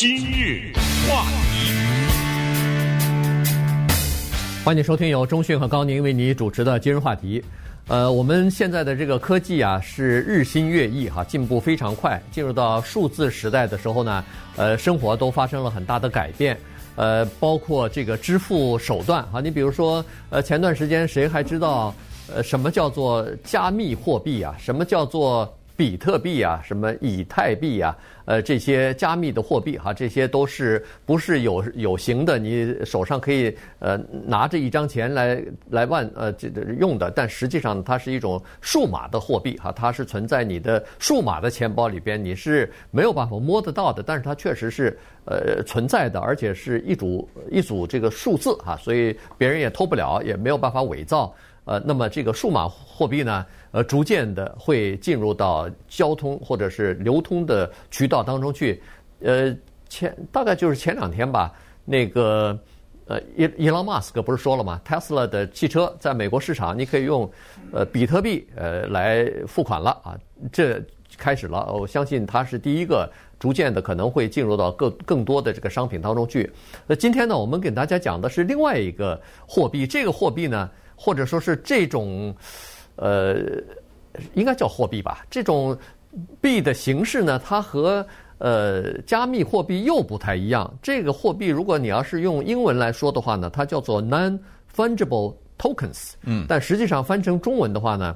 今日话题，欢迎收听由中讯和高宁为你主持的今日话题。呃，我们现在的这个科技啊是日新月异哈，进步非常快。进入到数字时代的时候呢，呃，生活都发生了很大的改变。呃，包括这个支付手段哈，你比如说，呃，前段时间谁还知道，呃，什么叫做加密货币啊？什么叫做？比特币啊，什么以太币啊，呃，这些加密的货币哈，这些都是不是有有形的？你手上可以呃拿着一张钱来来万呃这用的，但实际上它是一种数码的货币哈，它是存在你的数码的钱包里边，你是没有办法摸得到的，但是它确实是呃存在的，而且是一组一组这个数字哈，所以别人也偷不了，也没有办法伪造。呃，那么这个数码货币呢，呃，逐渐的会进入到交通或者是流通的渠道当中去。呃，前大概就是前两天吧，那个呃，伊伊隆马斯克不是说了吗？Tesla 的汽车在美国市场，你可以用呃比特币呃来付款了啊，这开始了。我相信它是第一个逐渐的可能会进入到更更多的这个商品当中去。那今天呢，我们给大家讲的是另外一个货币，这个货币呢。或者说是这种，呃，应该叫货币吧？这种币的形式呢，它和呃加密货币又不太一样。这个货币，如果你要是用英文来说的话呢，它叫做 non-fungible tokens。嗯。但实际上翻成中文的话呢，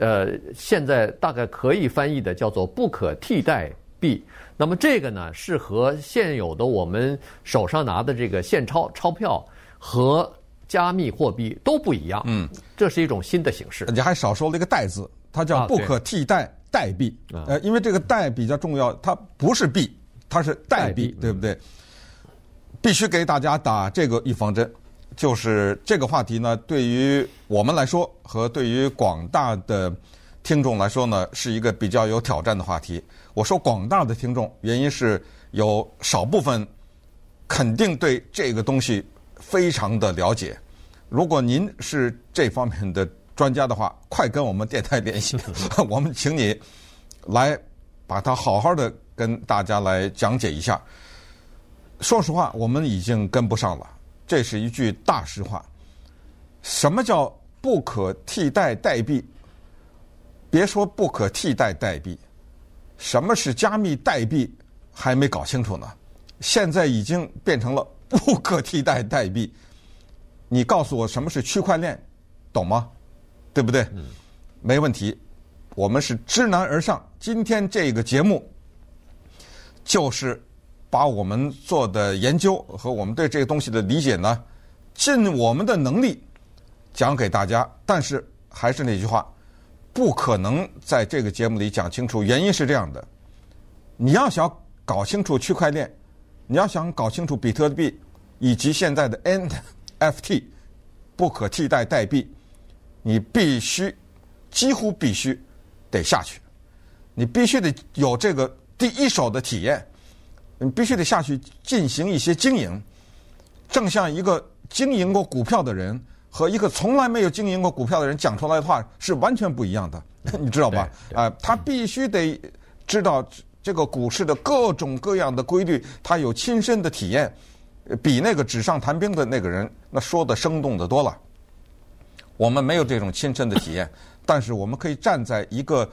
呃，现在大概可以翻译的叫做不可替代币。那么这个呢，是和现有的我们手上拿的这个现钞钞票和加密货币都不一样，嗯，这是一种新的形式。你还少说了一个“代”字，它叫不可替代代币。啊、呃，因为这个“代”比较重要，它不是币，它是代币，对不对？嗯、必须给大家打这个预防针，就是这个话题呢，对于我们来说和对于广大的听众来说呢，是一个比较有挑战的话题。我说广大的听众，原因是有少部分肯定对这个东西。非常的了解，如果您是这方面的专家的话，快跟我们电台联系，我们请你来把它好好的跟大家来讲解一下。说实话，我们已经跟不上了，这是一句大实话。什么叫不可替代代币？别说不可替代代币，什么是加密代币还没搞清楚呢，现在已经变成了。不可替代代币，你告诉我什么是区块链，懂吗？对不对？没问题。我们是知难而上。今天这个节目就是把我们做的研究和我们对这个东西的理解呢，尽我们的能力讲给大家。但是还是那句话，不可能在这个节目里讲清楚。原因是这样的：你要想搞清楚区块链。你要想搞清楚比特币以及现在的 NFT 不可替代代币，你必须几乎必须得下去，你必须得有这个第一手的体验，你必须得下去进行一些经营。正像一个经营过股票的人和一个从来没有经营过股票的人讲出来的话是完全不一样的，你知道吧？啊、呃，他必须得知道。这个股市的各种各样的规律，他有亲身的体验，比那个纸上谈兵的那个人那说的生动的多了。我们没有这种亲身的体验，但是我们可以站在一个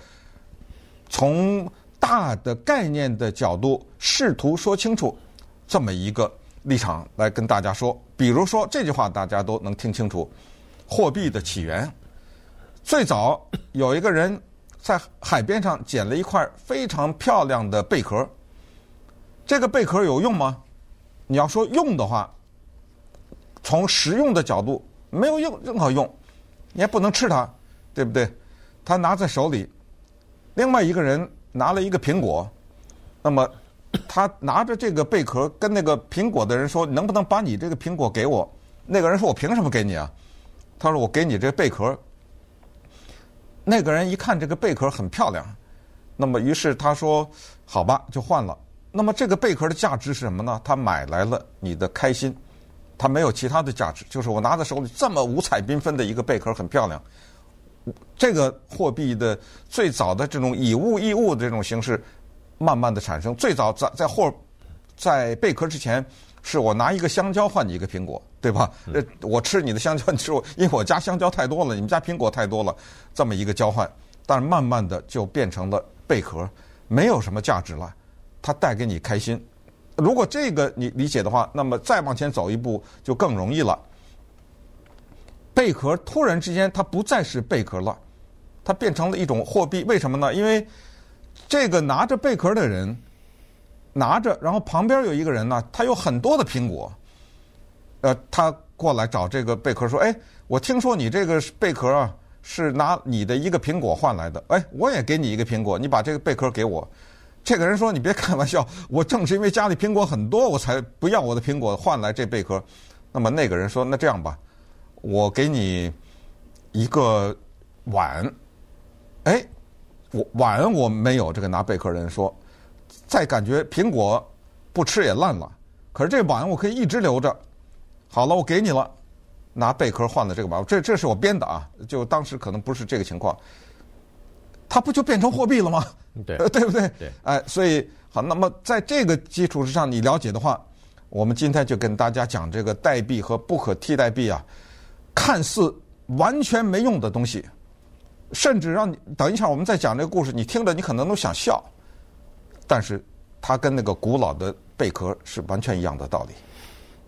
从大的概念的角度，试图说清楚这么一个立场来跟大家说。比如说这句话，大家都能听清楚：货币的起源，最早有一个人。在海边上捡了一块非常漂亮的贝壳，这个贝壳有用吗？你要说用的话，从实用的角度没有用任何用，你也不能吃它，对不对？他拿在手里，另外一个人拿了一个苹果，那么他拿着这个贝壳跟那个苹果的人说：“能不能把你这个苹果给我？”那个人说：“我凭什么给你啊？”他说：“我给你这贝壳。”那个人一看这个贝壳很漂亮，那么于是他说：“好吧，就换了。”那么这个贝壳的价值是什么呢？他买来了你的开心，他没有其他的价值，就是我拿在手里这么五彩缤纷的一个贝壳很漂亮。这个货币的最早的这种以物易物的这种形式，慢慢的产生。最早在在货在贝壳之前，是我拿一个香蕉换你一个苹果，对吧？呃，我吃你的香蕉，你吃我，因为我家香蕉太多了，你们家苹果太多了，这么一个交换。但是慢慢的就变成了贝壳，没有什么价值了，它带给你开心。如果这个你理解的话，那么再往前走一步就更容易了。贝壳突然之间它不再是贝壳了，它变成了一种货币。为什么呢？因为这个拿着贝壳的人拿着，然后旁边有一个人呢，他有很多的苹果，呃，他过来找这个贝壳说：“哎，我听说你这个贝壳啊是拿你的一个苹果换来的，哎，我也给你一个苹果，你把这个贝壳给我。”这个人说：“你别开玩笑，我正是因为家里苹果很多，我才不要我的苹果换来这贝壳。”那么那个人说：“那这样吧。”我给你一个碗，哎，我碗我没有。这个拿贝壳人说，再感觉苹果不吃也烂了，可是这碗我可以一直留着。好了，我给你了，拿贝壳换了这个碗，这这是我编的啊，就当时可能不是这个情况，它不就变成货币了吗？对，对不对？对，哎，所以好，那么在这个基础之上，你了解的话，我们今天就跟大家讲这个代币和不可替代币啊。看似完全没用的东西，甚至让你等一下，我们再讲这个故事，你听着你可能都想笑，但是它跟那个古老的贝壳是完全一样的道理。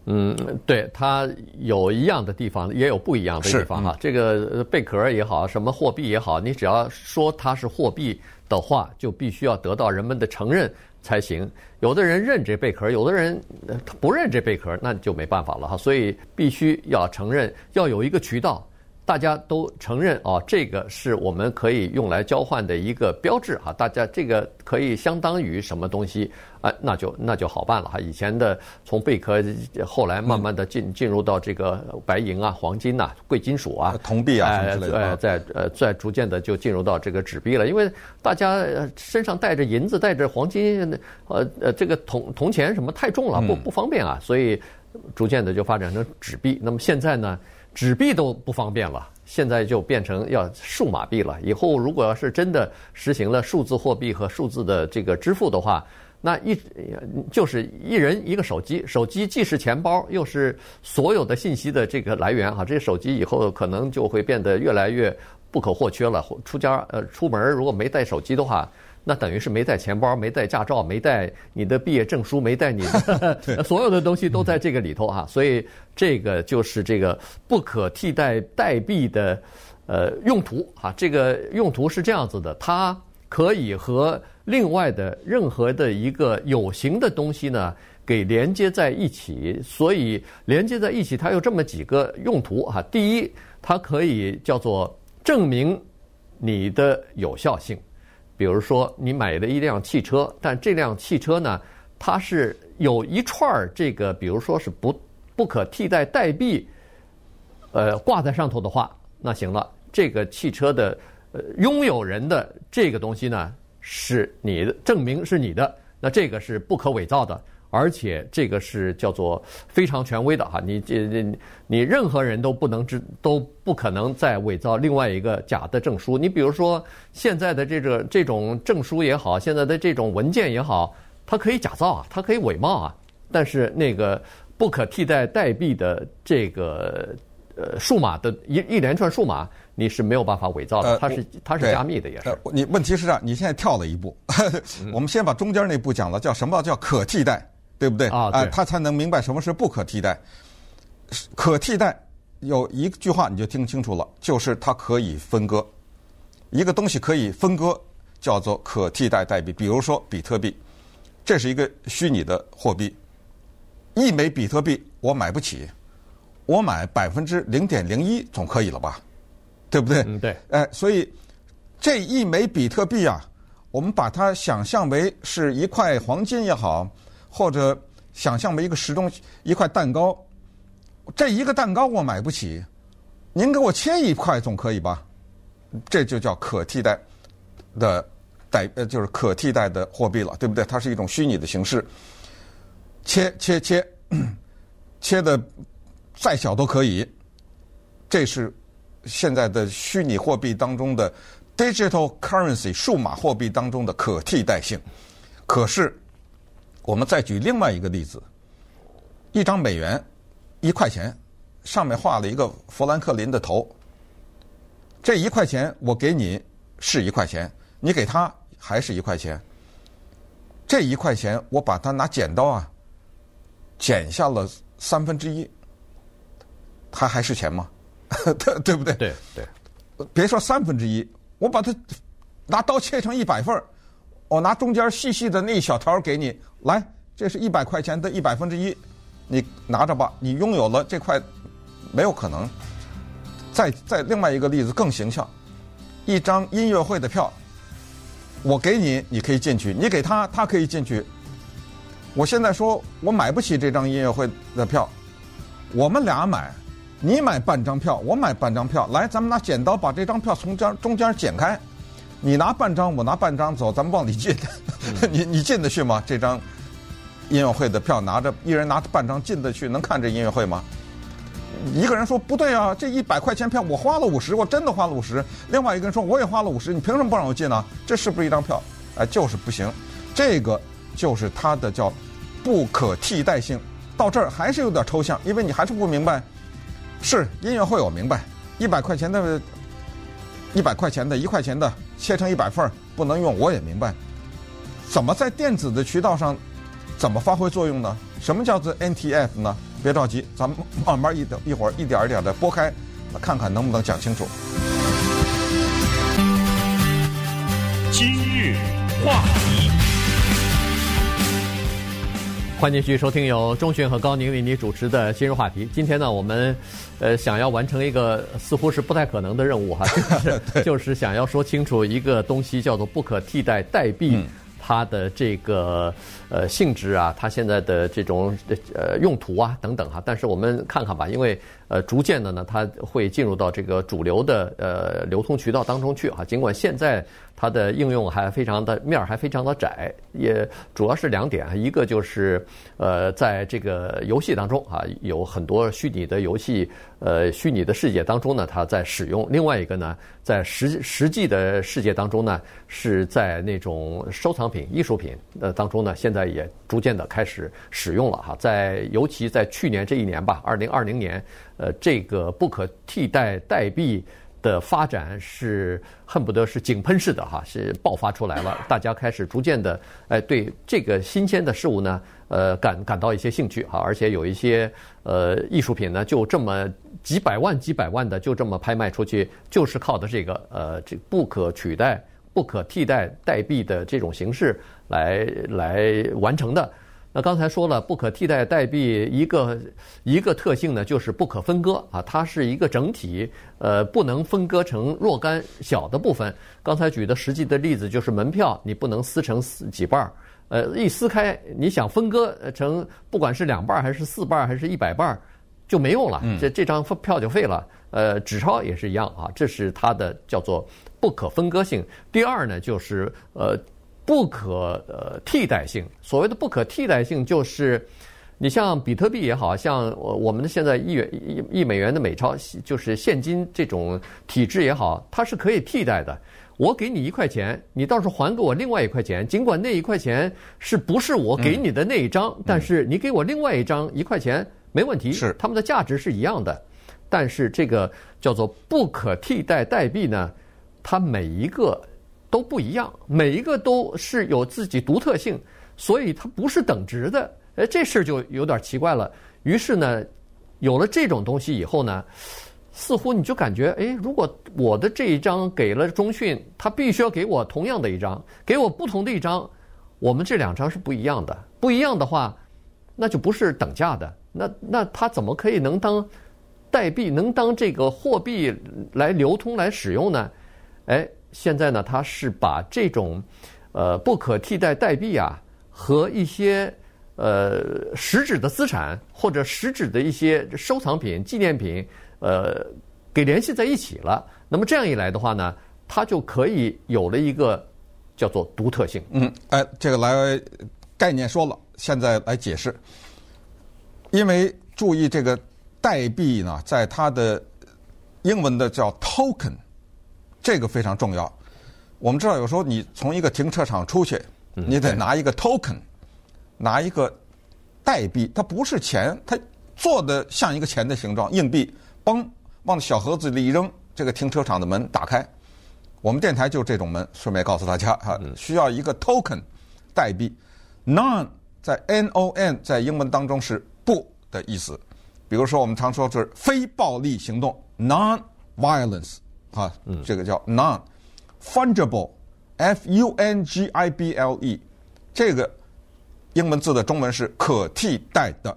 嗯，对，它有一样的地方，也有不一样的地方哈。嗯、这个贝壳也好，什么货币也好，你只要说它是货币的话，就必须要得到人们的承认。才行。有的人认这贝壳，有的人他不认这贝壳，那就没办法了哈。所以必须要承认，要有一个渠道。大家都承认啊，这个是我们可以用来交换的一个标志哈。大家这个可以相当于什么东西啊？那就那就好办了哈。以前的从贝壳，后来慢慢的进进入到这个白银啊、黄金呐、贵金属啊、铜币啊什么之类的。呃，在呃在逐渐的就进入到这个纸币了，因为大家身上带着银子、带着黄金，呃呃，这个铜铜钱什么太重了，不不方便啊，所以逐渐的就发展成纸币。那么现在呢？纸币都不方便了，现在就变成要数码币了。以后如果要是真的实行了数字货币和数字的这个支付的话，那一就是一人一个手机，手机既是钱包，又是所有的信息的这个来源哈。这手机以后可能就会变得越来越不可或缺了。出家呃出门如果没带手机的话。那等于是没带钱包，没带驾照，没带你的毕业证书，没带你的 所有的东西都在这个里头啊，所以这个就是这个不可替代代币的呃用途啊。这个用途是这样子的，它可以和另外的任何的一个有形的东西呢给连接在一起，所以连接在一起，它有这么几个用途哈。第一，它可以叫做证明你的有效性。比如说，你买的一辆汽车，但这辆汽车呢，它是有一串这个，比如说是不不可替代代币，呃，挂在上头的话，那行了，这个汽车的呃拥有人的这个东西呢，是你的证明是你的，那这个是不可伪造的。而且这个是叫做非常权威的哈，你这这你任何人都不能知都不可能再伪造另外一个假的证书。你比如说现在的这个这种证书也好，现在的这种文件也好，它可以假造啊，它可以伪冒啊。但是那个不可替代代币的这个呃数码的一一连串数码，你是没有办法伪造的，它是它是加密的，也是。你问题是这样，你现在跳了一步，我们先把中间那步讲了，叫什么叫可替代？对不对啊？哎，他才能明白什么是不可替代。可替代有一句话你就听清楚了，就是它可以分割。一个东西可以分割，叫做可替代代币。比如说比特币，这是一个虚拟的货币。一枚比特币我买不起，我买百分之零点零一总可以了吧？对不对？嗯，对。哎，所以这一枚比特币啊，我们把它想象为是一块黄金也好。或者想象为一个时钟，一块蛋糕，这一个蛋糕我买不起，您给我切一块总可以吧？这就叫可替代的代，呃，就是可替代的货币了，对不对？它是一种虚拟的形式，切切切，切的再小都可以。这是现在的虚拟货币当中的 digital currency 数码货币当中的可替代性，可是。我们再举另外一个例子，一张美元，一块钱，上面画了一个富兰克林的头。这一块钱我给你是一块钱，你给他还是一块钱。这一块钱我把它拿剪刀啊，剪下了三分之一，它还是钱吗？对对不对？对对。别说三分之一，我把它拿刀切成一百份儿。我拿中间细细的那一小条给你，来，这是一百块钱的一百分之一，你拿着吧。你拥有了这块，没有可能。再再另外一个例子更形象，一张音乐会的票，我给你，你可以进去；你给他，他可以进去。我现在说我买不起这张音乐会的票，我们俩买，你买半张票，我买半张票，来，咱们拿剪刀把这张票从这中间剪开。你拿半张，我拿半张，走，咱们往里进。嗯、你你进得去吗？这张音乐会的票拿着，一人拿着半张进得去，能看这音乐会吗？一个人说不对啊，这一百块钱票我花了五十，我真的花了五十。另外一个人说我也花了五十，你凭什么不让我进呢？这是不是一张票？哎，就是不行。这个就是它的叫不可替代性。到这儿还是有点抽象，因为你还是不明白。是音乐会我明白，一百块钱的。一百块钱的，一块钱的，切成一百份儿不能用，我也明白。怎么在电子的渠道上，怎么发挥作用呢？什么叫做 NTF 呢？别着急，咱们慢慢一等一会儿一点一点的拨开，看看能不能讲清楚。今日话题。欢迎继续收听由钟迅和高宁为你主持的今日话题。今天呢，我们呃想要完成一个似乎是不太可能的任务哈，就是就是想要说清楚一个东西叫做不可替代代币，它的这个呃性质啊，它现在的这种呃用途啊等等哈。但是我们看看吧，因为。呃，逐渐的呢，它会进入到这个主流的呃流通渠道当中去哈。尽管现在它的应用还非常的面儿还非常的窄，也主要是两点，一个就是呃，在这个游戏当中啊，有很多虚拟的游戏，呃，虚拟的世界当中呢，它在使用；另外一个呢，在实实际的世界当中呢，是在那种收藏品、艺术品呃当中呢，现在也逐渐的开始使用了哈。在尤其在去年这一年吧，二零二零年。呃，这个不可替代代币的发展是恨不得是井喷式的哈，是爆发出来了。大家开始逐渐的，哎，对这个新鲜的事物呢，呃，感感到一些兴趣哈，而且有一些呃艺术品呢，就这么几百万、几百万的就这么拍卖出去，就是靠的这个呃这不可取代、不可替代代币的这种形式来来完成的。那刚才说了，不可替代代币一个一个特性呢，就是不可分割啊，它是一个整体，呃，不能分割成若干小的部分。刚才举的实际的例子就是门票，你不能撕成几半儿，呃，一撕开，你想分割成不管是两半儿还是四半儿还是一百半儿，就没用了，这这张票就废了。呃，纸钞也是一样啊，这是它的叫做不可分割性。第二呢，就是呃。不可呃替代性，所谓的不可替代性，就是你像比特币也好像我我们的现在一元一一美元的美钞，就是现金这种体制也好，它是可以替代的。我给你一块钱，你到时候还给我另外一块钱，尽管那一块钱是不是我给你的那一张，但是你给我另外一张一块钱没问题，是它们的价值是一样的。但是这个叫做不可替代代币呢，它每一个。都不一样，每一个都是有自己独特性，所以它不是等值的。哎，这事儿就有点奇怪了。于是呢，有了这种东西以后呢，似乎你就感觉，哎，如果我的这一张给了中讯，他必须要给我同样的一张，给我不同的一张，我们这两张是不一样的。不一样的话，那就不是等价的。那那它怎么可以能当代币，能当这个货币来流通来使用呢？哎。现在呢，它是把这种，呃，不可替代代币啊，和一些呃实质的资产或者实质的一些收藏品、纪念品，呃，给联系在一起了。那么这样一来的话呢，它就可以有了一个叫做独特性。嗯，哎，这个来概念说了，现在来解释。因为注意这个代币呢，在它的英文的叫 token。这个非常重要。我们知道，有时候你从一个停车场出去，你得拿一个 token，拿一个代币，它不是钱，它做的像一个钱的形状，硬币，嘣，往小盒子里一扔，这个停车场的门打开。我们电台就是这种门，顺便告诉大家哈，需要一个 token 代币，non 在 n o n 在英文当中是不的意思。比如说我们常说是非暴力行动，non-violence，啊，这个叫 non-fungible，f u n g i b l e，这个英文字的中文是可替代的，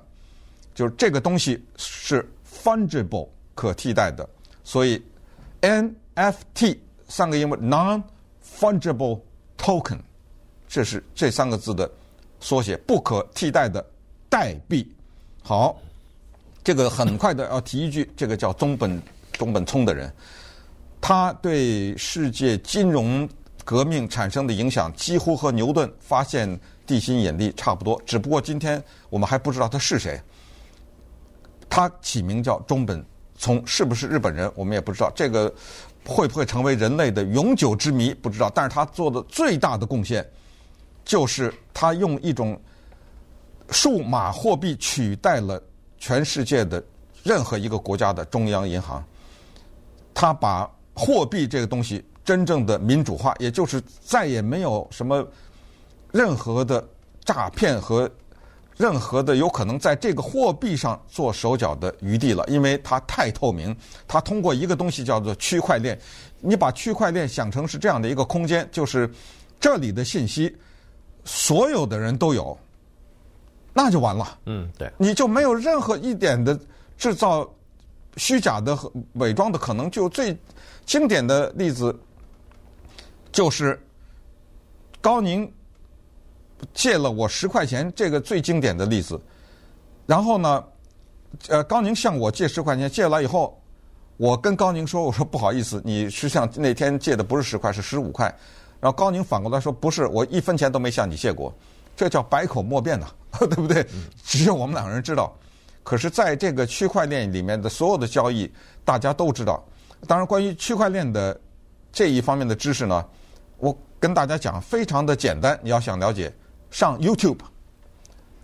就是这个东西是 fungible 可替代的，所以 n f t 三个英文 non-fungible token，这是这三个字的缩写，不可替代的代币。好。这个很快的要提一句，这个叫中本中本聪的人，他对世界金融革命产生的影响几乎和牛顿发现地心引力差不多，只不过今天我们还不知道他是谁。他起名叫中本聪，是不是日本人我们也不知道，这个会不会成为人类的永久之谜不知道。但是他做的最大的贡献，就是他用一种数码货币取代了。全世界的任何一个国家的中央银行，他把货币这个东西真正的民主化，也就是再也没有什么任何的诈骗和任何的有可能在这个货币上做手脚的余地了，因为它太透明。它通过一个东西叫做区块链，你把区块链想成是这样的一个空间，就是这里的信息所有的人都有。那就完了，嗯，对，你就没有任何一点的制造虚假的和伪装的可能。就最经典的例子，就是高宁借了我十块钱，这个最经典的例子。然后呢，呃，高宁向我借十块钱，借来以后，我跟高宁说：“ 我说不好意思，你实际上那天借的不是十块，是十五块。”然后高宁反过来说：“不是，我一分钱都没向你借过。”这叫百口莫辩呐，对不对？只有我们两个人知道。可是，在这个区块链里面的所有的交易，大家都知道。当然，关于区块链的这一方面的知识呢，我跟大家讲非常的简单。你要想了解，上 YouTube，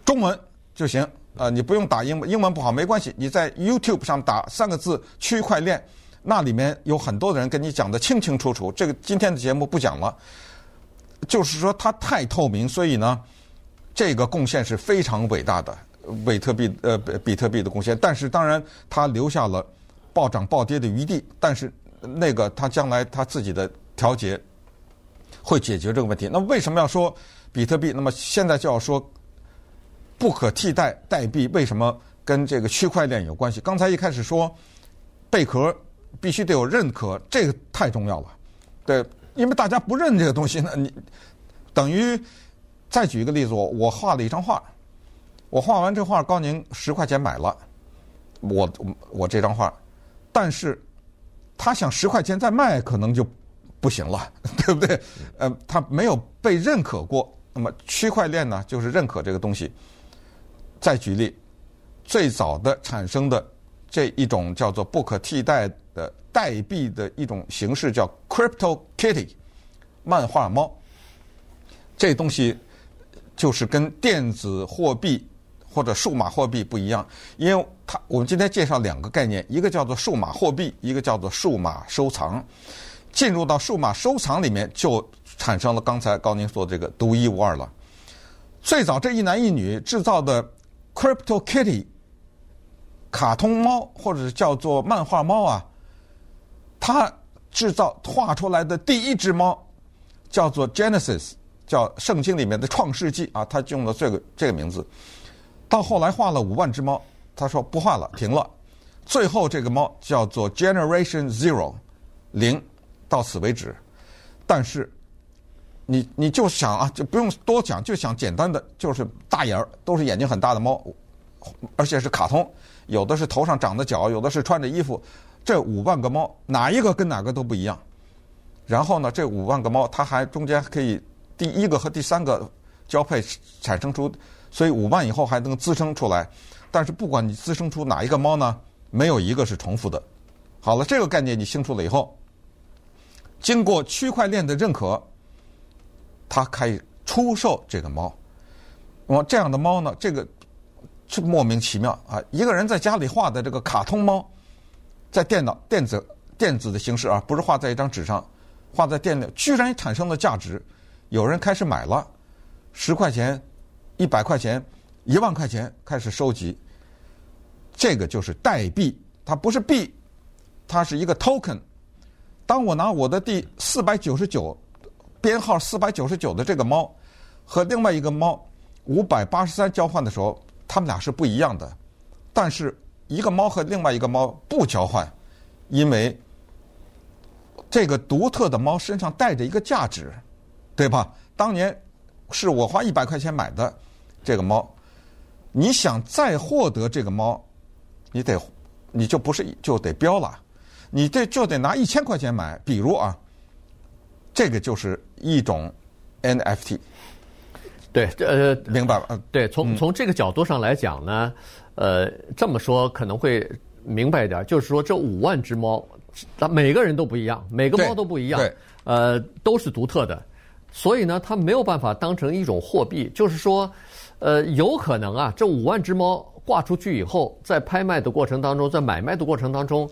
中文就行。啊，你不用打英文，英文不好没关系。你在 YouTube 上打三个字“区块链”，那里面有很多的人跟你讲得清清楚楚。这个今天的节目不讲了，就是说它太透明，所以呢。这个贡献是非常伟大的，比特币呃比特币的贡献，但是当然它留下了暴涨暴跌的余地，但是那个它将来它自己的调节会解决这个问题。那为什么要说比特币？那么现在就要说不可替代代币，为什么跟这个区块链有关系？刚才一开始说贝壳必须得有认可，这个太重要了，对，因为大家不认这个东西，那你等于。再举一个例子，我我画了一张画，我画完这画，高宁十块钱买了，我我这张画，但是他想十块钱再卖，可能就不行了，对不对？呃，他没有被认可过。那么区块链呢，就是认可这个东西。再举例，最早的产生的这一种叫做不可替代的代币的一种形式，叫 Crypto Kitty，漫画猫，这东西。就是跟电子货币或者数码货币不一样，因为它我们今天介绍两个概念，一个叫做数码货币，一个叫做数码收藏。进入到数码收藏里面，就产生了刚才高宁说的这个独一无二了。最早这一男一女制造的 Crypto Kitty 卡通猫，或者是叫做漫画猫啊，它制造画出来的第一只猫叫做 Genesis。叫圣经里面的创世纪啊，他用了这个这个名字。到后来画了五万只猫，他说不画了，停了。最后这个猫叫做 Generation Zero，零，到此为止。但是你你就想啊，就不用多讲，就想简单的，就是大眼儿，都是眼睛很大的猫，而且是卡通，有的是头上长的角，有的是穿着衣服。这五万个猫哪一个跟哪个都不一样。然后呢，这五万个猫，它还中间可以。第一个和第三个交配产生出，所以五万以后还能滋生出来。但是不管你滋生出哪一个猫呢，没有一个是重复的。好了，这个概念你清楚了以后，经过区块链的认可，它可以出售这个猫。我这样的猫呢，这个是莫名其妙啊！一个人在家里画的这个卡通猫，在电脑电子电子的形式啊，不是画在一张纸上，画在电脑，居然产生了价值，有人开始买了，十块钱、一百块钱、一万块钱开始收集，这个就是代币，它不是币，它是一个 token。当我拿我的第四百九十九编号四百九十九的这个猫和另外一个猫五百八十三交换的时候，它们俩是不一样的。但是一个猫和另外一个猫不交换，因为这个独特的猫身上带着一个价值，对吧？当年是我花一百块钱买的这个猫，你想再获得这个猫，你得你就不是就得标了。你这就得拿一千块钱买，比如啊，这个就是一种 NFT。对，呃，明白了。对，从从这个角度上来讲呢，呃，这么说可能会明白一点，就是说这五万只猫，它每个人都不一样，每个猫都不一样，呃，都是独特的，所以呢，它没有办法当成一种货币。就是说，呃，有可能啊，这五万只猫挂出去以后，在拍卖的过程当中，在买卖的过程当中，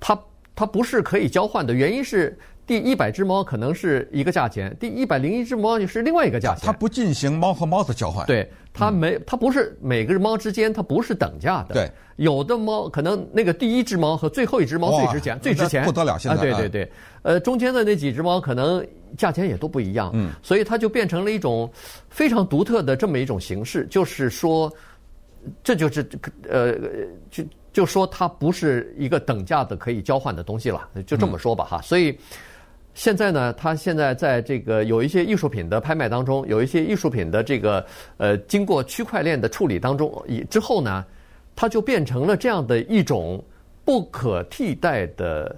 它。它不是可以交换的，原因是第一百只猫可能是一个价钱，第一百零一只猫就是另外一个价钱。它不进行猫和猫的交换。对，它没，它不是每个猫之间它不是等价的。对，有的猫可能那个第一只猫和最后一只猫最值钱，最值钱不得了。现在啊，对对对，呃，中间的那几只猫可能价钱也都不一样。嗯，所以它就变成了一种非常独特的这么一种形式，就是说，这就是呃就。就说它不是一个等价的可以交换的东西了，就这么说吧哈。所以现在呢，它现在在这个有一些艺术品的拍卖当中，有一些艺术品的这个呃经过区块链的处理当中，以之后呢，它就变成了这样的一种不可替代的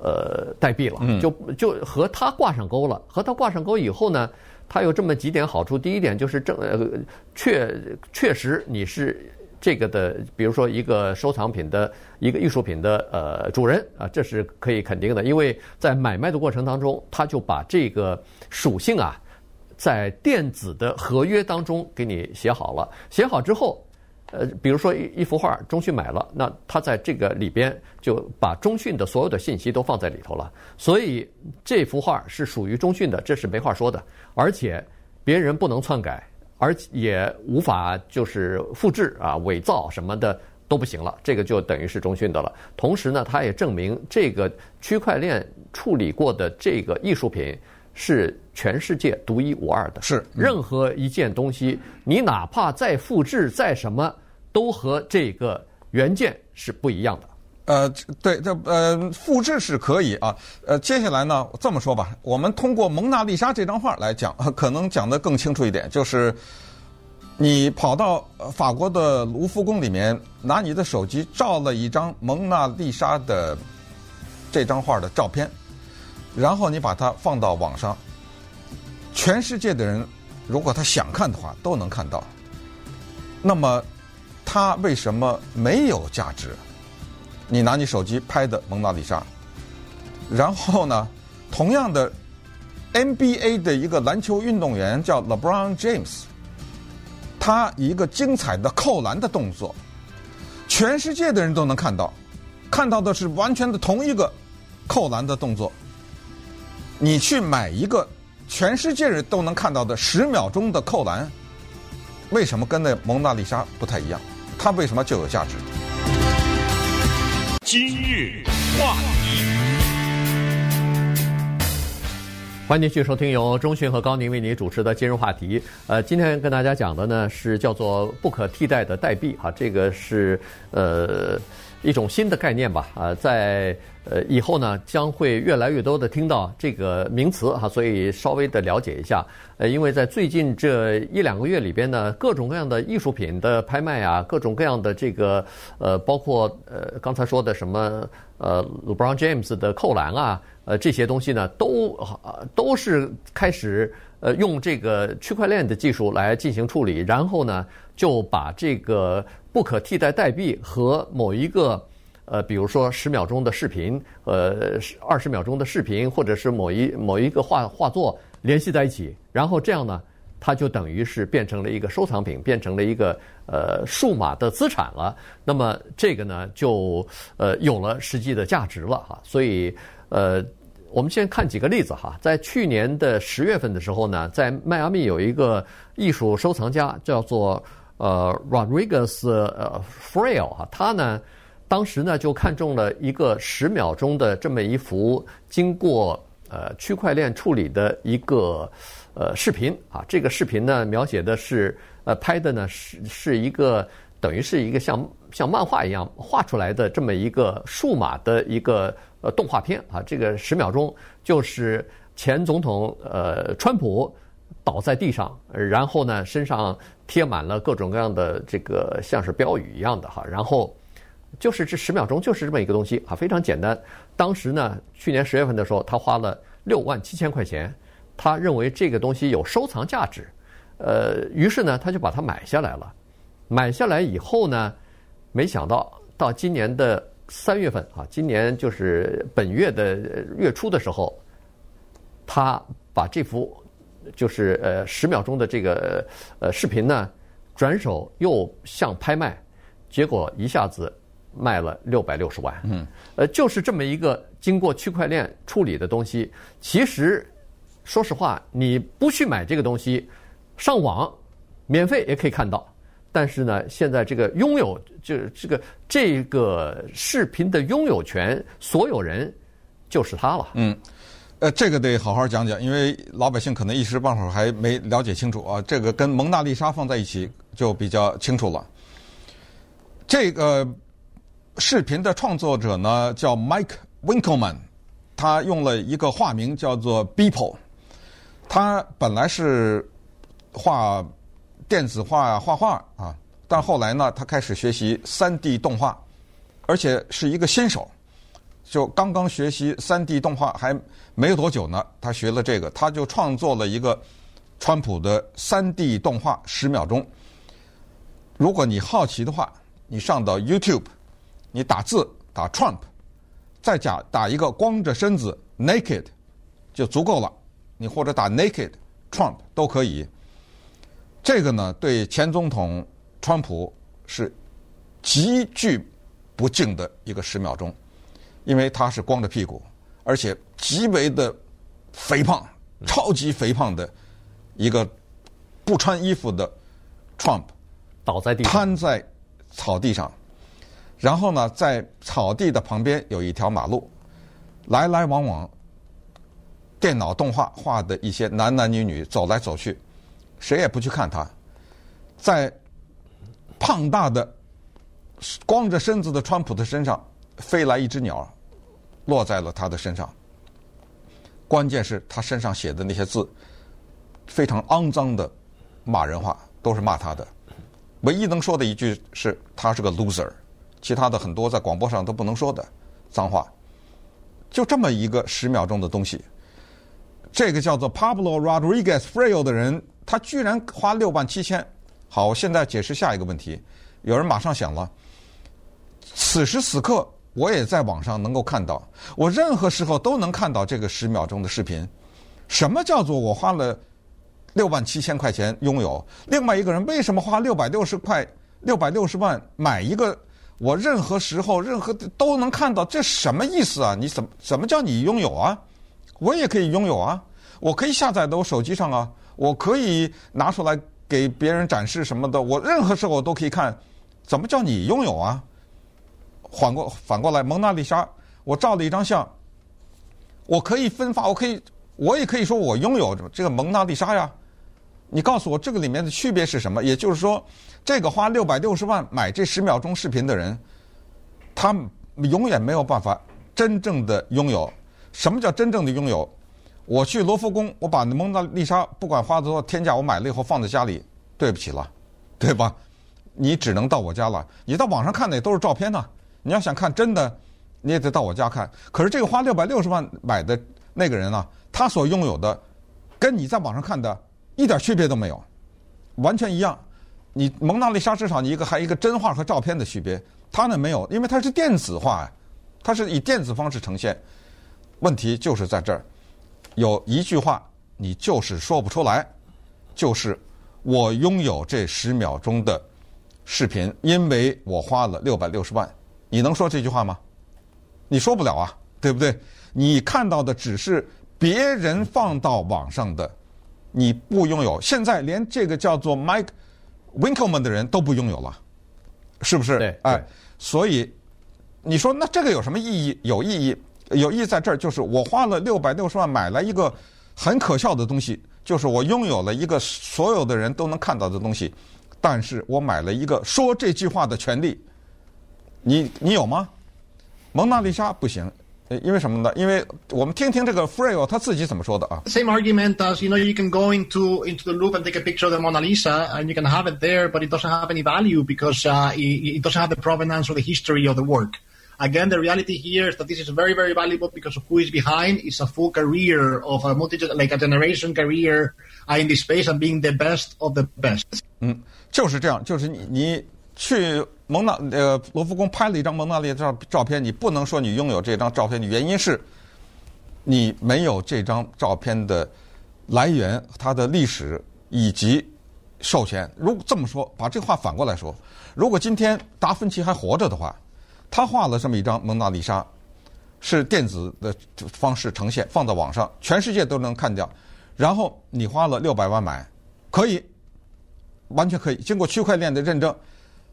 呃代币了，就就和它挂上钩了。和它挂上钩以后呢，它有这么几点好处。第一点就是正呃确确实你是。这个的，比如说一个收藏品的一个艺术品的呃主人啊，这是可以肯定的，因为在买卖的过程当中，他就把这个属性啊，在电子的合约当中给你写好了。写好之后，呃，比如说一一幅画，中讯买了，那他在这个里边就把中讯的所有的信息都放在里头了，所以这幅画是属于中讯的，这是没话说的，而且别人不能篡改。而且也无法就是复制啊、伪造什么的都不行了，这个就等于是中讯的了。同时呢，它也证明这个区块链处理过的这个艺术品是全世界独一无二的。是，任何一件东西，你哪怕再复制再什么，都和这个原件是不一样的。呃，对，这呃，复制是可以啊。呃，接下来呢，这么说吧，我们通过蒙娜丽莎这张画来讲，可能讲得更清楚一点。就是你跑到法国的卢浮宫里面，拿你的手机照了一张蒙娜丽莎的这张画的照片，然后你把它放到网上，全世界的人如果他想看的话，都能看到。那么，它为什么没有价值？你拿你手机拍的蒙娜丽莎，然后呢，同样的 NBA 的一个篮球运动员叫 LeBron James，他一个精彩的扣篮的动作，全世界的人都能看到，看到的是完全的同一个扣篮的动作。你去买一个全世界人都能看到的十秒钟的扣篮，为什么跟那蒙娜丽莎不太一样？它为什么就有价值？今日话题，欢迎继续收听由中讯和高宁为您主持的今日话题。呃，今天跟大家讲的呢是叫做不可替代的代币，哈，这个是呃一种新的概念吧，啊，在。呃，以后呢将会越来越多的听到这个名词哈，所以稍微的了解一下。呃，因为在最近这一两个月里边呢，各种各样的艺术品的拍卖啊，各种各样的这个呃，包括呃刚才说的什么呃，LeBron James 的扣篮啊，呃这些东西呢，都都是开始呃用这个区块链的技术来进行处理，然后呢就把这个不可替代代币和某一个。呃，比如说十秒钟的视频，呃，二十秒钟的视频，或者是某一某一个画画作联系在一起，然后这样呢，它就等于是变成了一个收藏品，变成了一个呃数码的资产了。那么这个呢，就呃有了实际的价值了哈。所以呃，我们先看几个例子哈。在去年的十月份的时候呢，在迈阿密有一个艺术收藏家叫做呃 Rodriguez 呃 Frail 啊，他呢当时呢就看中了一个十秒钟的这么一幅经过呃区块链处理的一个。呃，视频啊，这个视频呢，描写的是，呃，拍的呢是是一个等于是一个像像漫画一样画出来的这么一个数码的一个呃动画片啊。这个十秒钟就是前总统呃川普倒在地上，然后呢身上贴满了各种各样的这个像是标语一样的哈，然后就是这十秒钟就是这么一个东西啊，非常简单。当时呢，去年十月份的时候，他花了六万七千块钱。他认为这个东西有收藏价值，呃，于是呢，他就把它买下来了。买下来以后呢，没想到到今年的三月份啊，今年就是本月的月初的时候，他把这幅就是呃十秒钟的这个呃视频呢，转手又向拍卖，结果一下子卖了六百六十万。嗯，呃，就是这么一个经过区块链处理的东西，其实。说实话，你不去买这个东西，上网免费也可以看到。但是呢，现在这个拥有就是这个这个视频的拥有权，所有人就是他了。嗯，呃，这个得好好讲讲，因为老百姓可能一时半会儿还没了解清楚啊。这个跟蒙娜丽莎放在一起就比较清楚了。这个视频的创作者呢叫 Mike Winkelman，他用了一个化名叫做 Beeple。他本来是画电子画、画画啊，但后来呢，他开始学习三 D 动画，而且是一个新手，就刚刚学习三 D 动画还没有多久呢，他学了这个，他就创作了一个川普的三 D 动画十秒钟。如果你好奇的话，你上到 YouTube，你打字打 Trump，再加打一个光着身子 Naked 就足够了。你或者打 Naked Trump 都可以。这个呢，对前总统川普是极具不敬的一个十秒钟，因为他是光着屁股，而且极为的肥胖，超级肥胖的一个不穿衣服的 Trump 倒在地，瘫在草地上。然后呢，在草地的旁边有一条马路，来来往往。电脑动画画的一些男男女女走来走去，谁也不去看他。在胖大的、光着身子的川普的身上飞来一只鸟，落在了他的身上。关键是他身上写的那些字非常肮脏的骂人话，都是骂他的。唯一能说的一句是他是个 loser，其他的很多在广播上都不能说的脏话。就这么一个十秒钟的东西。这个叫做 Pablo Rodriguez frail 的人，他居然花六万七千。好，我现在解释下一个问题。有人马上想了，此时此刻我也在网上能够看到，我任何时候都能看到这个十秒钟的视频。什么叫做我花了六万七千块钱拥有？另外一个人为什么花六百六十块、六百六十万买一个我任何时候、任何都能看到？这什么意思啊？你怎么怎么叫你拥有啊？我也可以拥有啊，我可以下载到我手机上啊，我可以拿出来给别人展示什么的，我任何时候我都可以看。怎么叫你拥有啊？反过反过来，蒙娜丽莎，我照了一张相，我可以分发，我可以，我也可以说我拥有这个蒙娜丽莎呀。你告诉我这个里面的区别是什么？也就是说，这个花六百六十万买这十秒钟视频的人，他永远没有办法真正的拥有。什么叫真正的拥有？我去罗浮宫，我把蒙娜丽莎不管花多少天价，我买了以后放在家里，对不起了，对吧？你只能到我家了。你到网上看的也都是照片呐。你要想看真的，你也得到我家看。可是这个花六百六十万买的那个人呢，他所拥有的，跟你在网上看的一点区别都没有，完全一样。你蒙娜丽莎至少你一个还一个真画和照片的区别，他那没有，因为它是电子画呀，它是以电子方式呈现。问题就是在这儿，有一句话你就是说不出来，就是我拥有这十秒钟的视频，因为我花了六百六十万。你能说这句话吗？你说不了啊，对不对？你看到的只是别人放到网上的，你不拥有。现在连这个叫做 Mike Winkelmann 的人都不拥有了，是不是？对，哎，所以你说那这个有什么意义？有意义，有意义在这儿，就是我花了六百六十万买了一个很可笑的东西，就是我拥有了一个所有的人都能看到的东西，但是我买了一个说这句话的权利。你你有吗？蒙娜丽莎不行，因为什么呢？因为我们听听这个 Freo 他自己怎么说的啊。Same argument as you know, you can go into into the Louvre and take a picture of the Mona Lisa, and you can have it there, but it doesn't have any value because uh, it, it doesn't have the provenance or the history of the work. Again, the reality here is that this is very, very valuable because of who is behind. It's a full career of a multi, like a generation career in this space and being the best of the best. 嗯，就是这样，就是你你 去。蒙娜呃，罗浮宫拍了一张蒙娜丽莎照照片，你不能说你拥有这张照片的原因是，你没有这张照片的来源、它的历史以及授权。如果这么说，把这话反过来说，如果今天达芬奇还活着的话，他画了这么一张蒙娜丽莎，是电子的方式呈现，放到网上，全世界都能看掉。然后你花了六百万买，可以，完全可以，经过区块链的认证。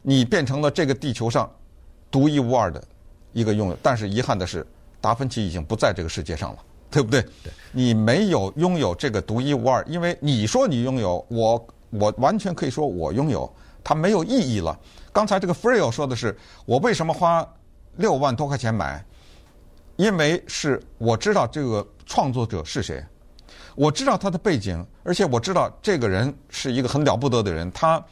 你变成了这个地球上独一无二的一个拥有，但是遗憾的是，达芬奇已经不在这个世界上了，对不对？对。你没有拥有这个独一无二，因为你说你拥有，我我完全可以说我拥有，它没有意义了。刚才这个 Freo 说的是，我为什么花六万多块钱买？因为是我知道这个创作者是谁，我知道他的背景，而且我知道这个人是一个很了不得的人，他。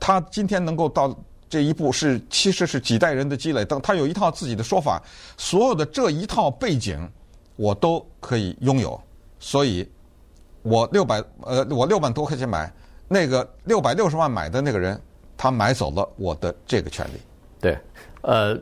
他今天能够到这一步，是其实是几代人的积累。等他有一套自己的说法，所有的这一套背景，我都可以拥有。所以，我六百呃，我六万多块钱买那个六百六十万买的那个人，他买走了我的这个权利。对，呃，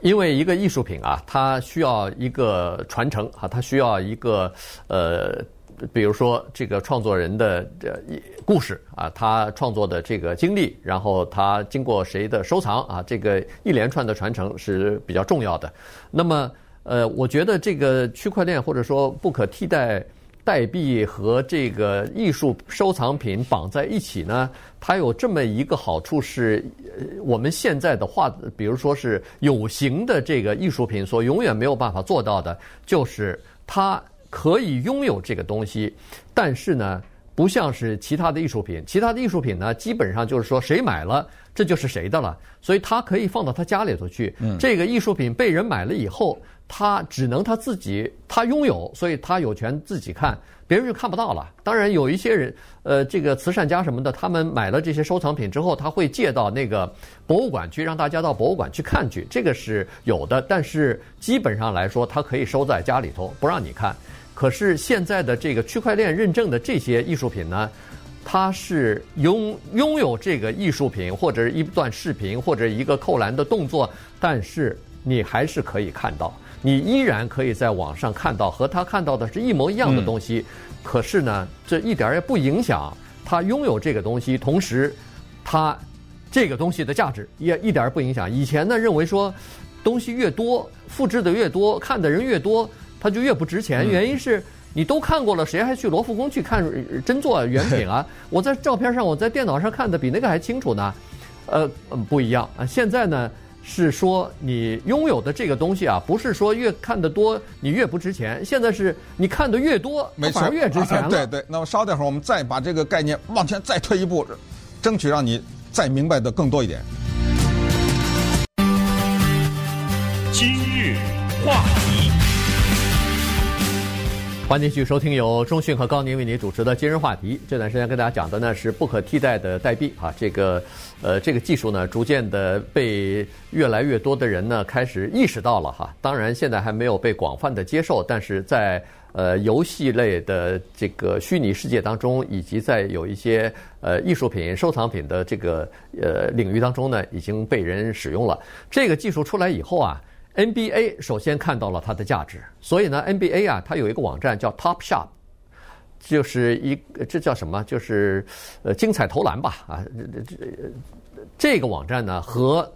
因为一个艺术品啊，它需要一个传承啊，它需要一个呃。比如说，这个创作人的这故事啊，他创作的这个经历，然后他经过谁的收藏啊，这个一连串的传承是比较重要的。那么，呃，我觉得这个区块链或者说不可替代代币和这个艺术收藏品绑在一起呢，它有这么一个好处是，我们现在的画，比如说是有形的这个艺术品所永远没有办法做到的，就是它。可以拥有这个东西，但是呢，不像是其他的艺术品。其他的艺术品呢，基本上就是说谁买了，这就是谁的了。所以他可以放到他家里头去。嗯，这个艺术品被人买了以后，他只能他自己他拥有，所以他有权自己看。别人就看不到了。当然，有一些人，呃，这个慈善家什么的，他们买了这些收藏品之后，他会借到那个博物馆去，让大家到博物馆去看去。这个是有的，但是基本上来说，他可以收在家里头，不让你看。可是现在的这个区块链认证的这些艺术品呢，它是拥拥有这个艺术品或者一段视频或者一个扣篮的动作，但是你还是可以看到。你依然可以在网上看到和他看到的是一模一样的东西，可是呢，这一点儿也不影响他拥有这个东西，同时，他这个东西的价值也一点儿不影响。以前呢，认为说东西越多，复制的越多，看的人越多，它就越不值钱。原因是你都看过了，谁还去罗浮宫去看真做原品啊？我在照片上，我在电脑上看的比那个还清楚呢。呃，不一样啊，现在呢。是说你拥有的这个东西啊，不是说越看得多你越不值钱。现在是你看的越多，没错越值钱了。啊、对对，那么稍待会儿，我们再把这个概念往前再推一步，争取让你再明白的更多一点。今日话题，欢迎继续收听由中讯和高宁为您主持的今日话题。这段时间跟大家讲的呢是不可替代的代币啊，这个。呃，这个技术呢，逐渐的被越来越多的人呢开始意识到了哈。当然，现在还没有被广泛的接受，但是在呃游戏类的这个虚拟世界当中，以及在有一些呃艺术品、收藏品的这个呃领域当中呢，已经被人使用了。这个技术出来以后啊，NBA 首先看到了它的价值，所以呢，NBA 啊，它有一个网站叫 Top Shop。就是一这叫什么？就是呃精彩投篮吧啊，这这这个网站呢和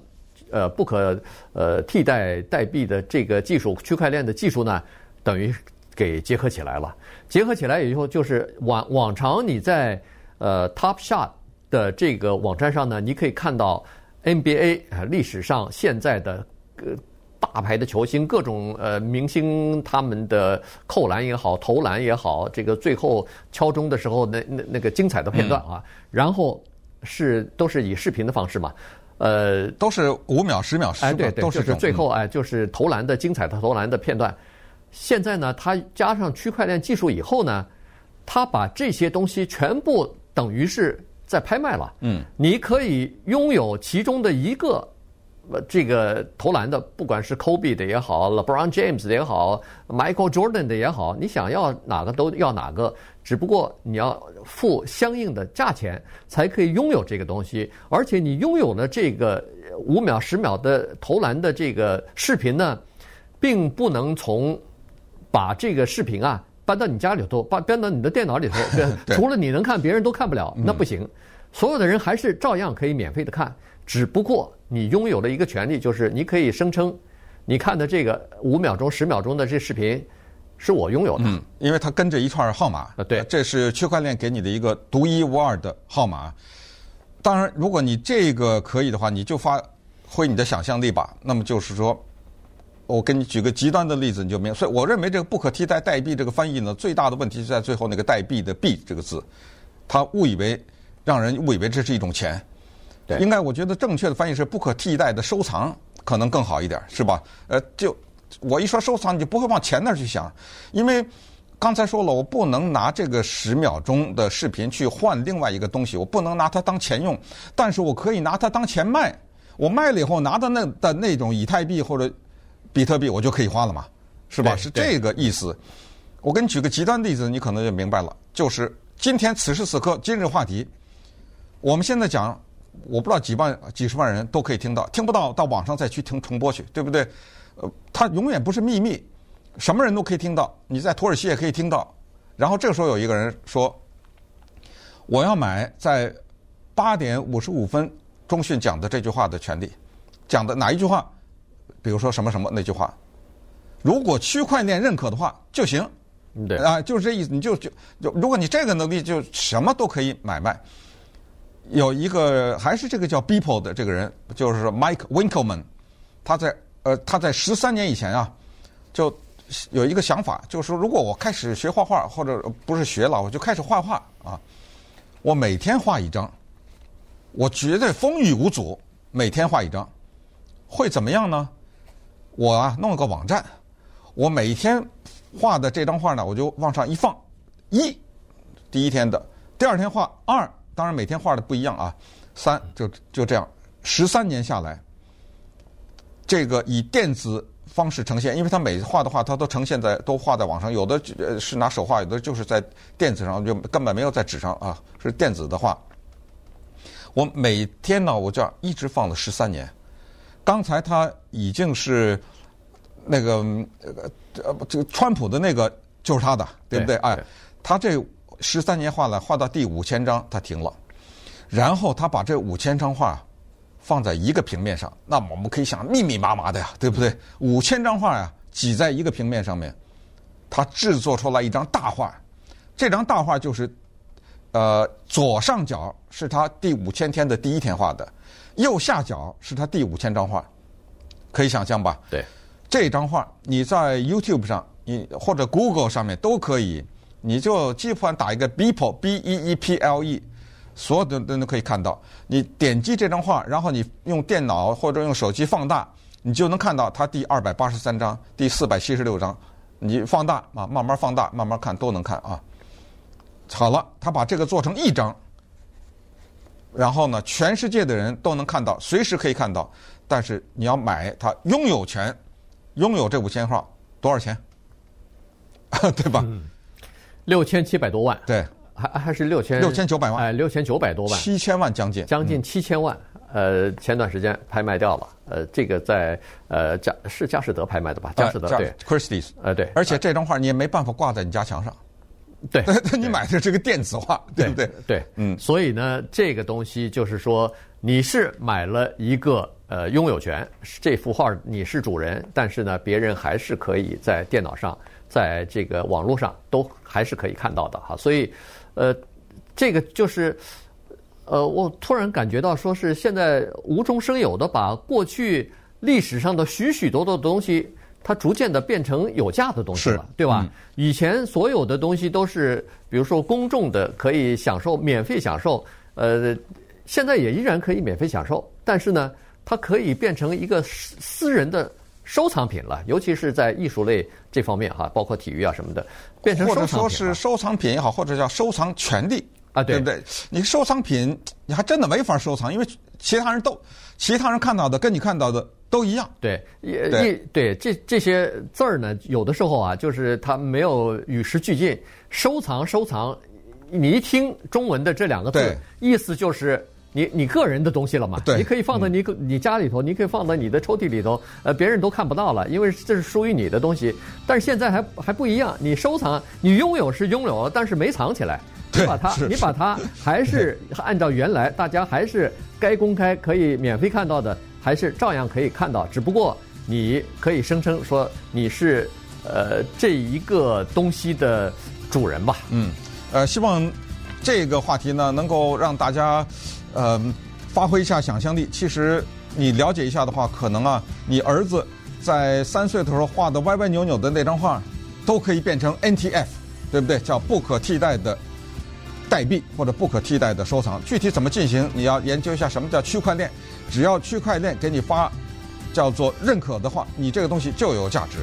呃不可呃替代代币的这个技术区块链的技术呢，等于给结合起来了。结合起来以后，就是往往常你在呃 Top Shot 的这个网站上呢，你可以看到 NBA 啊历史上现在的呃。大牌的球星，各种呃明星，他们的扣篮也好，投篮也好，这个最后敲钟的时候，那那那个精彩的片段啊，嗯、然后是都是以视频的方式嘛，呃，都是五秒、十秒、十对对，都是就是最后哎，就是投篮的精彩的投篮的片段。现在呢，它加上区块链技术以后呢，它把这些东西全部等于是在拍卖了。嗯，你可以拥有其中的一个。这个投篮的，不管是 Kobe 的也好，LeBron James 的也好，Michael Jordan 的也好，你想要哪个都要哪个，只不过你要付相应的价钱才可以拥有这个东西。而且你拥有了这个五秒、十秒的投篮的这个视频呢，并不能从把这个视频啊搬到你家里头，搬搬到你的电脑里头，除了你能看，别人都看不了，那不行。所有的人还是照样可以免费的看，只不过。你拥有的一个权利，就是你可以声称，你看的这个五秒钟、十秒钟的这视频，是我拥有的。嗯，因为它跟着一串号码。啊，对，这是区块链给你的一个独一无二的号码。当然，如果你这个可以的话，你就发挥你的想象力吧。那么就是说，我给你举个极端的例子，你就明白。所以，我认为这个不可替代代币这个翻译呢，最大的问题是在最后那个代币的币这个字，他误以为让人误以为这是一种钱。对，应该我觉得正确的翻译是不可替代的收藏，可能更好一点，是吧？呃，就我一说收藏，你就不会往钱那儿去想，因为刚才说了，我不能拿这个十秒钟的视频去换另外一个东西，我不能拿它当钱用，但是我可以拿它当钱卖。我卖了以后拿到那的那种以太币或者比特币，我就可以花了嘛，是吧？是这个意思。我给你举个极端例子，你可能就明白了，就是今天此时此刻今日话题，我们现在讲。我不知道几万、几十万人都可以听到，听不到到网上再去听重播去，对不对？呃，它永远不是秘密，什么人都可以听到。你在土耳其也可以听到。然后这个时候有一个人说：“我要买在八点五十五分中讯讲的这句话的权利，讲的哪一句话？比如说什么什么那句话，如果区块链认可的话就行。对啊，就是这意思。你就就就，如果你这个能力，就什么都可以买卖。”有一个还是这个叫 Beeple 的这个人，就是 Mike Winkelman，他在呃他在十三年以前啊，就有一个想法，就是说如果我开始学画画，或者不是学了，我就开始画画啊，我每天画一张，我绝对风雨无阻，每天画一张，会怎么样呢？我啊弄了个网站，我每天画的这张画呢，我就往上一放，一，第一天的，第二天画二。当然每天画的不一样啊，三就就这样，十三年下来，这个以电子方式呈现，因为他每画的画他都呈现在都画在网上，有的是拿手画，有的就是在电子上，就根本没有在纸上啊，是电子的画。我每天呢，我就一直放了十三年。刚才他已经是那个呃这个川普的那个就是他的，对不对？对哎，他这。十三年画了，画到第五千张，他停了。然后他把这五千张画放在一个平面上，那么我们可以想，密密麻麻的呀，对不对？五千张画呀，挤在一个平面上面，他制作出来一张大画。这张大画就是，呃，左上角是他第五千天的第一天画的，右下角是他第五千张画，可以想象吧？对，这张画你在 YouTube 上，你或者 Google 上面都可以。你就基本上打一个 Beeple B E E P L E，所有的人都可以看到。你点击这张画，然后你用电脑或者用手机放大，你就能看到它第二百八十三张、第四百七十六张。你放大啊，慢慢放大，慢慢看都能看啊。好了，他把这个做成一张，然后呢，全世界的人都能看到，随时可以看到。但是你要买它，拥有权，拥有这五千画多少钱？对吧？六千七百多万，对，还还是六千六千九百万，哎，六千九百多万，七千万将近，将近七千万。呃，前段时间拍卖掉了，呃，这个在呃佳是佳士得拍卖的吧？佳士得对，Christie's，呃对，而且这张画你也没办法挂在你家墙上，对，你买的这个电子画，对不对？对，嗯。所以呢，这个东西就是说，你是买了一个呃拥有权，这幅画你是主人，但是呢，别人还是可以在电脑上，在这个网络上都还是可以看到的哈。所以，呃，这个就是，呃，我突然感觉到说是现在无中生有的把过去历史上的许许多多的东西。它逐渐的变成有价的东西了，对吧？嗯、以前所有的东西都是，比如说公众的可以享受、免费享受，呃，现在也依然可以免费享受，但是呢，它可以变成一个私私人的收藏品了，尤其是在艺术类这方面哈，包括体育啊什么的，变成收藏品。或者说是收藏品也好，或者叫收藏权利啊，对，对不对？你收藏品你还真的没法收藏，因为其他人都，其他人看到的跟你看到的。都一样，对，也一对这这些字儿呢，有的时候啊，就是它没有与时俱进。收藏，收藏，你一听中文的这两个字，意思就是你你个人的东西了嘛？对，你可以放在你你家里头，你可以放在你的抽屉里头，呃，别人都看不到了，因为这是属于你的东西。但是现在还还不一样，你收藏，你拥有是拥有了，但是没藏起来，你把它，你把它 还是按照原来，大家还是该公开可以免费看到的。还是照样可以看到，只不过你可以声称说你是呃这一个东西的主人吧。嗯，呃，希望这个话题呢能够让大家呃发挥一下想象力。其实你了解一下的话，可能啊，你儿子在三岁的时候画的歪歪扭扭的那张画，都可以变成 NTF，对不对？叫不可替代的代币或者不可替代的收藏。具体怎么进行，你要研究一下什么叫区块链。只要区块链给你发叫做认可的话，你这个东西就有价值。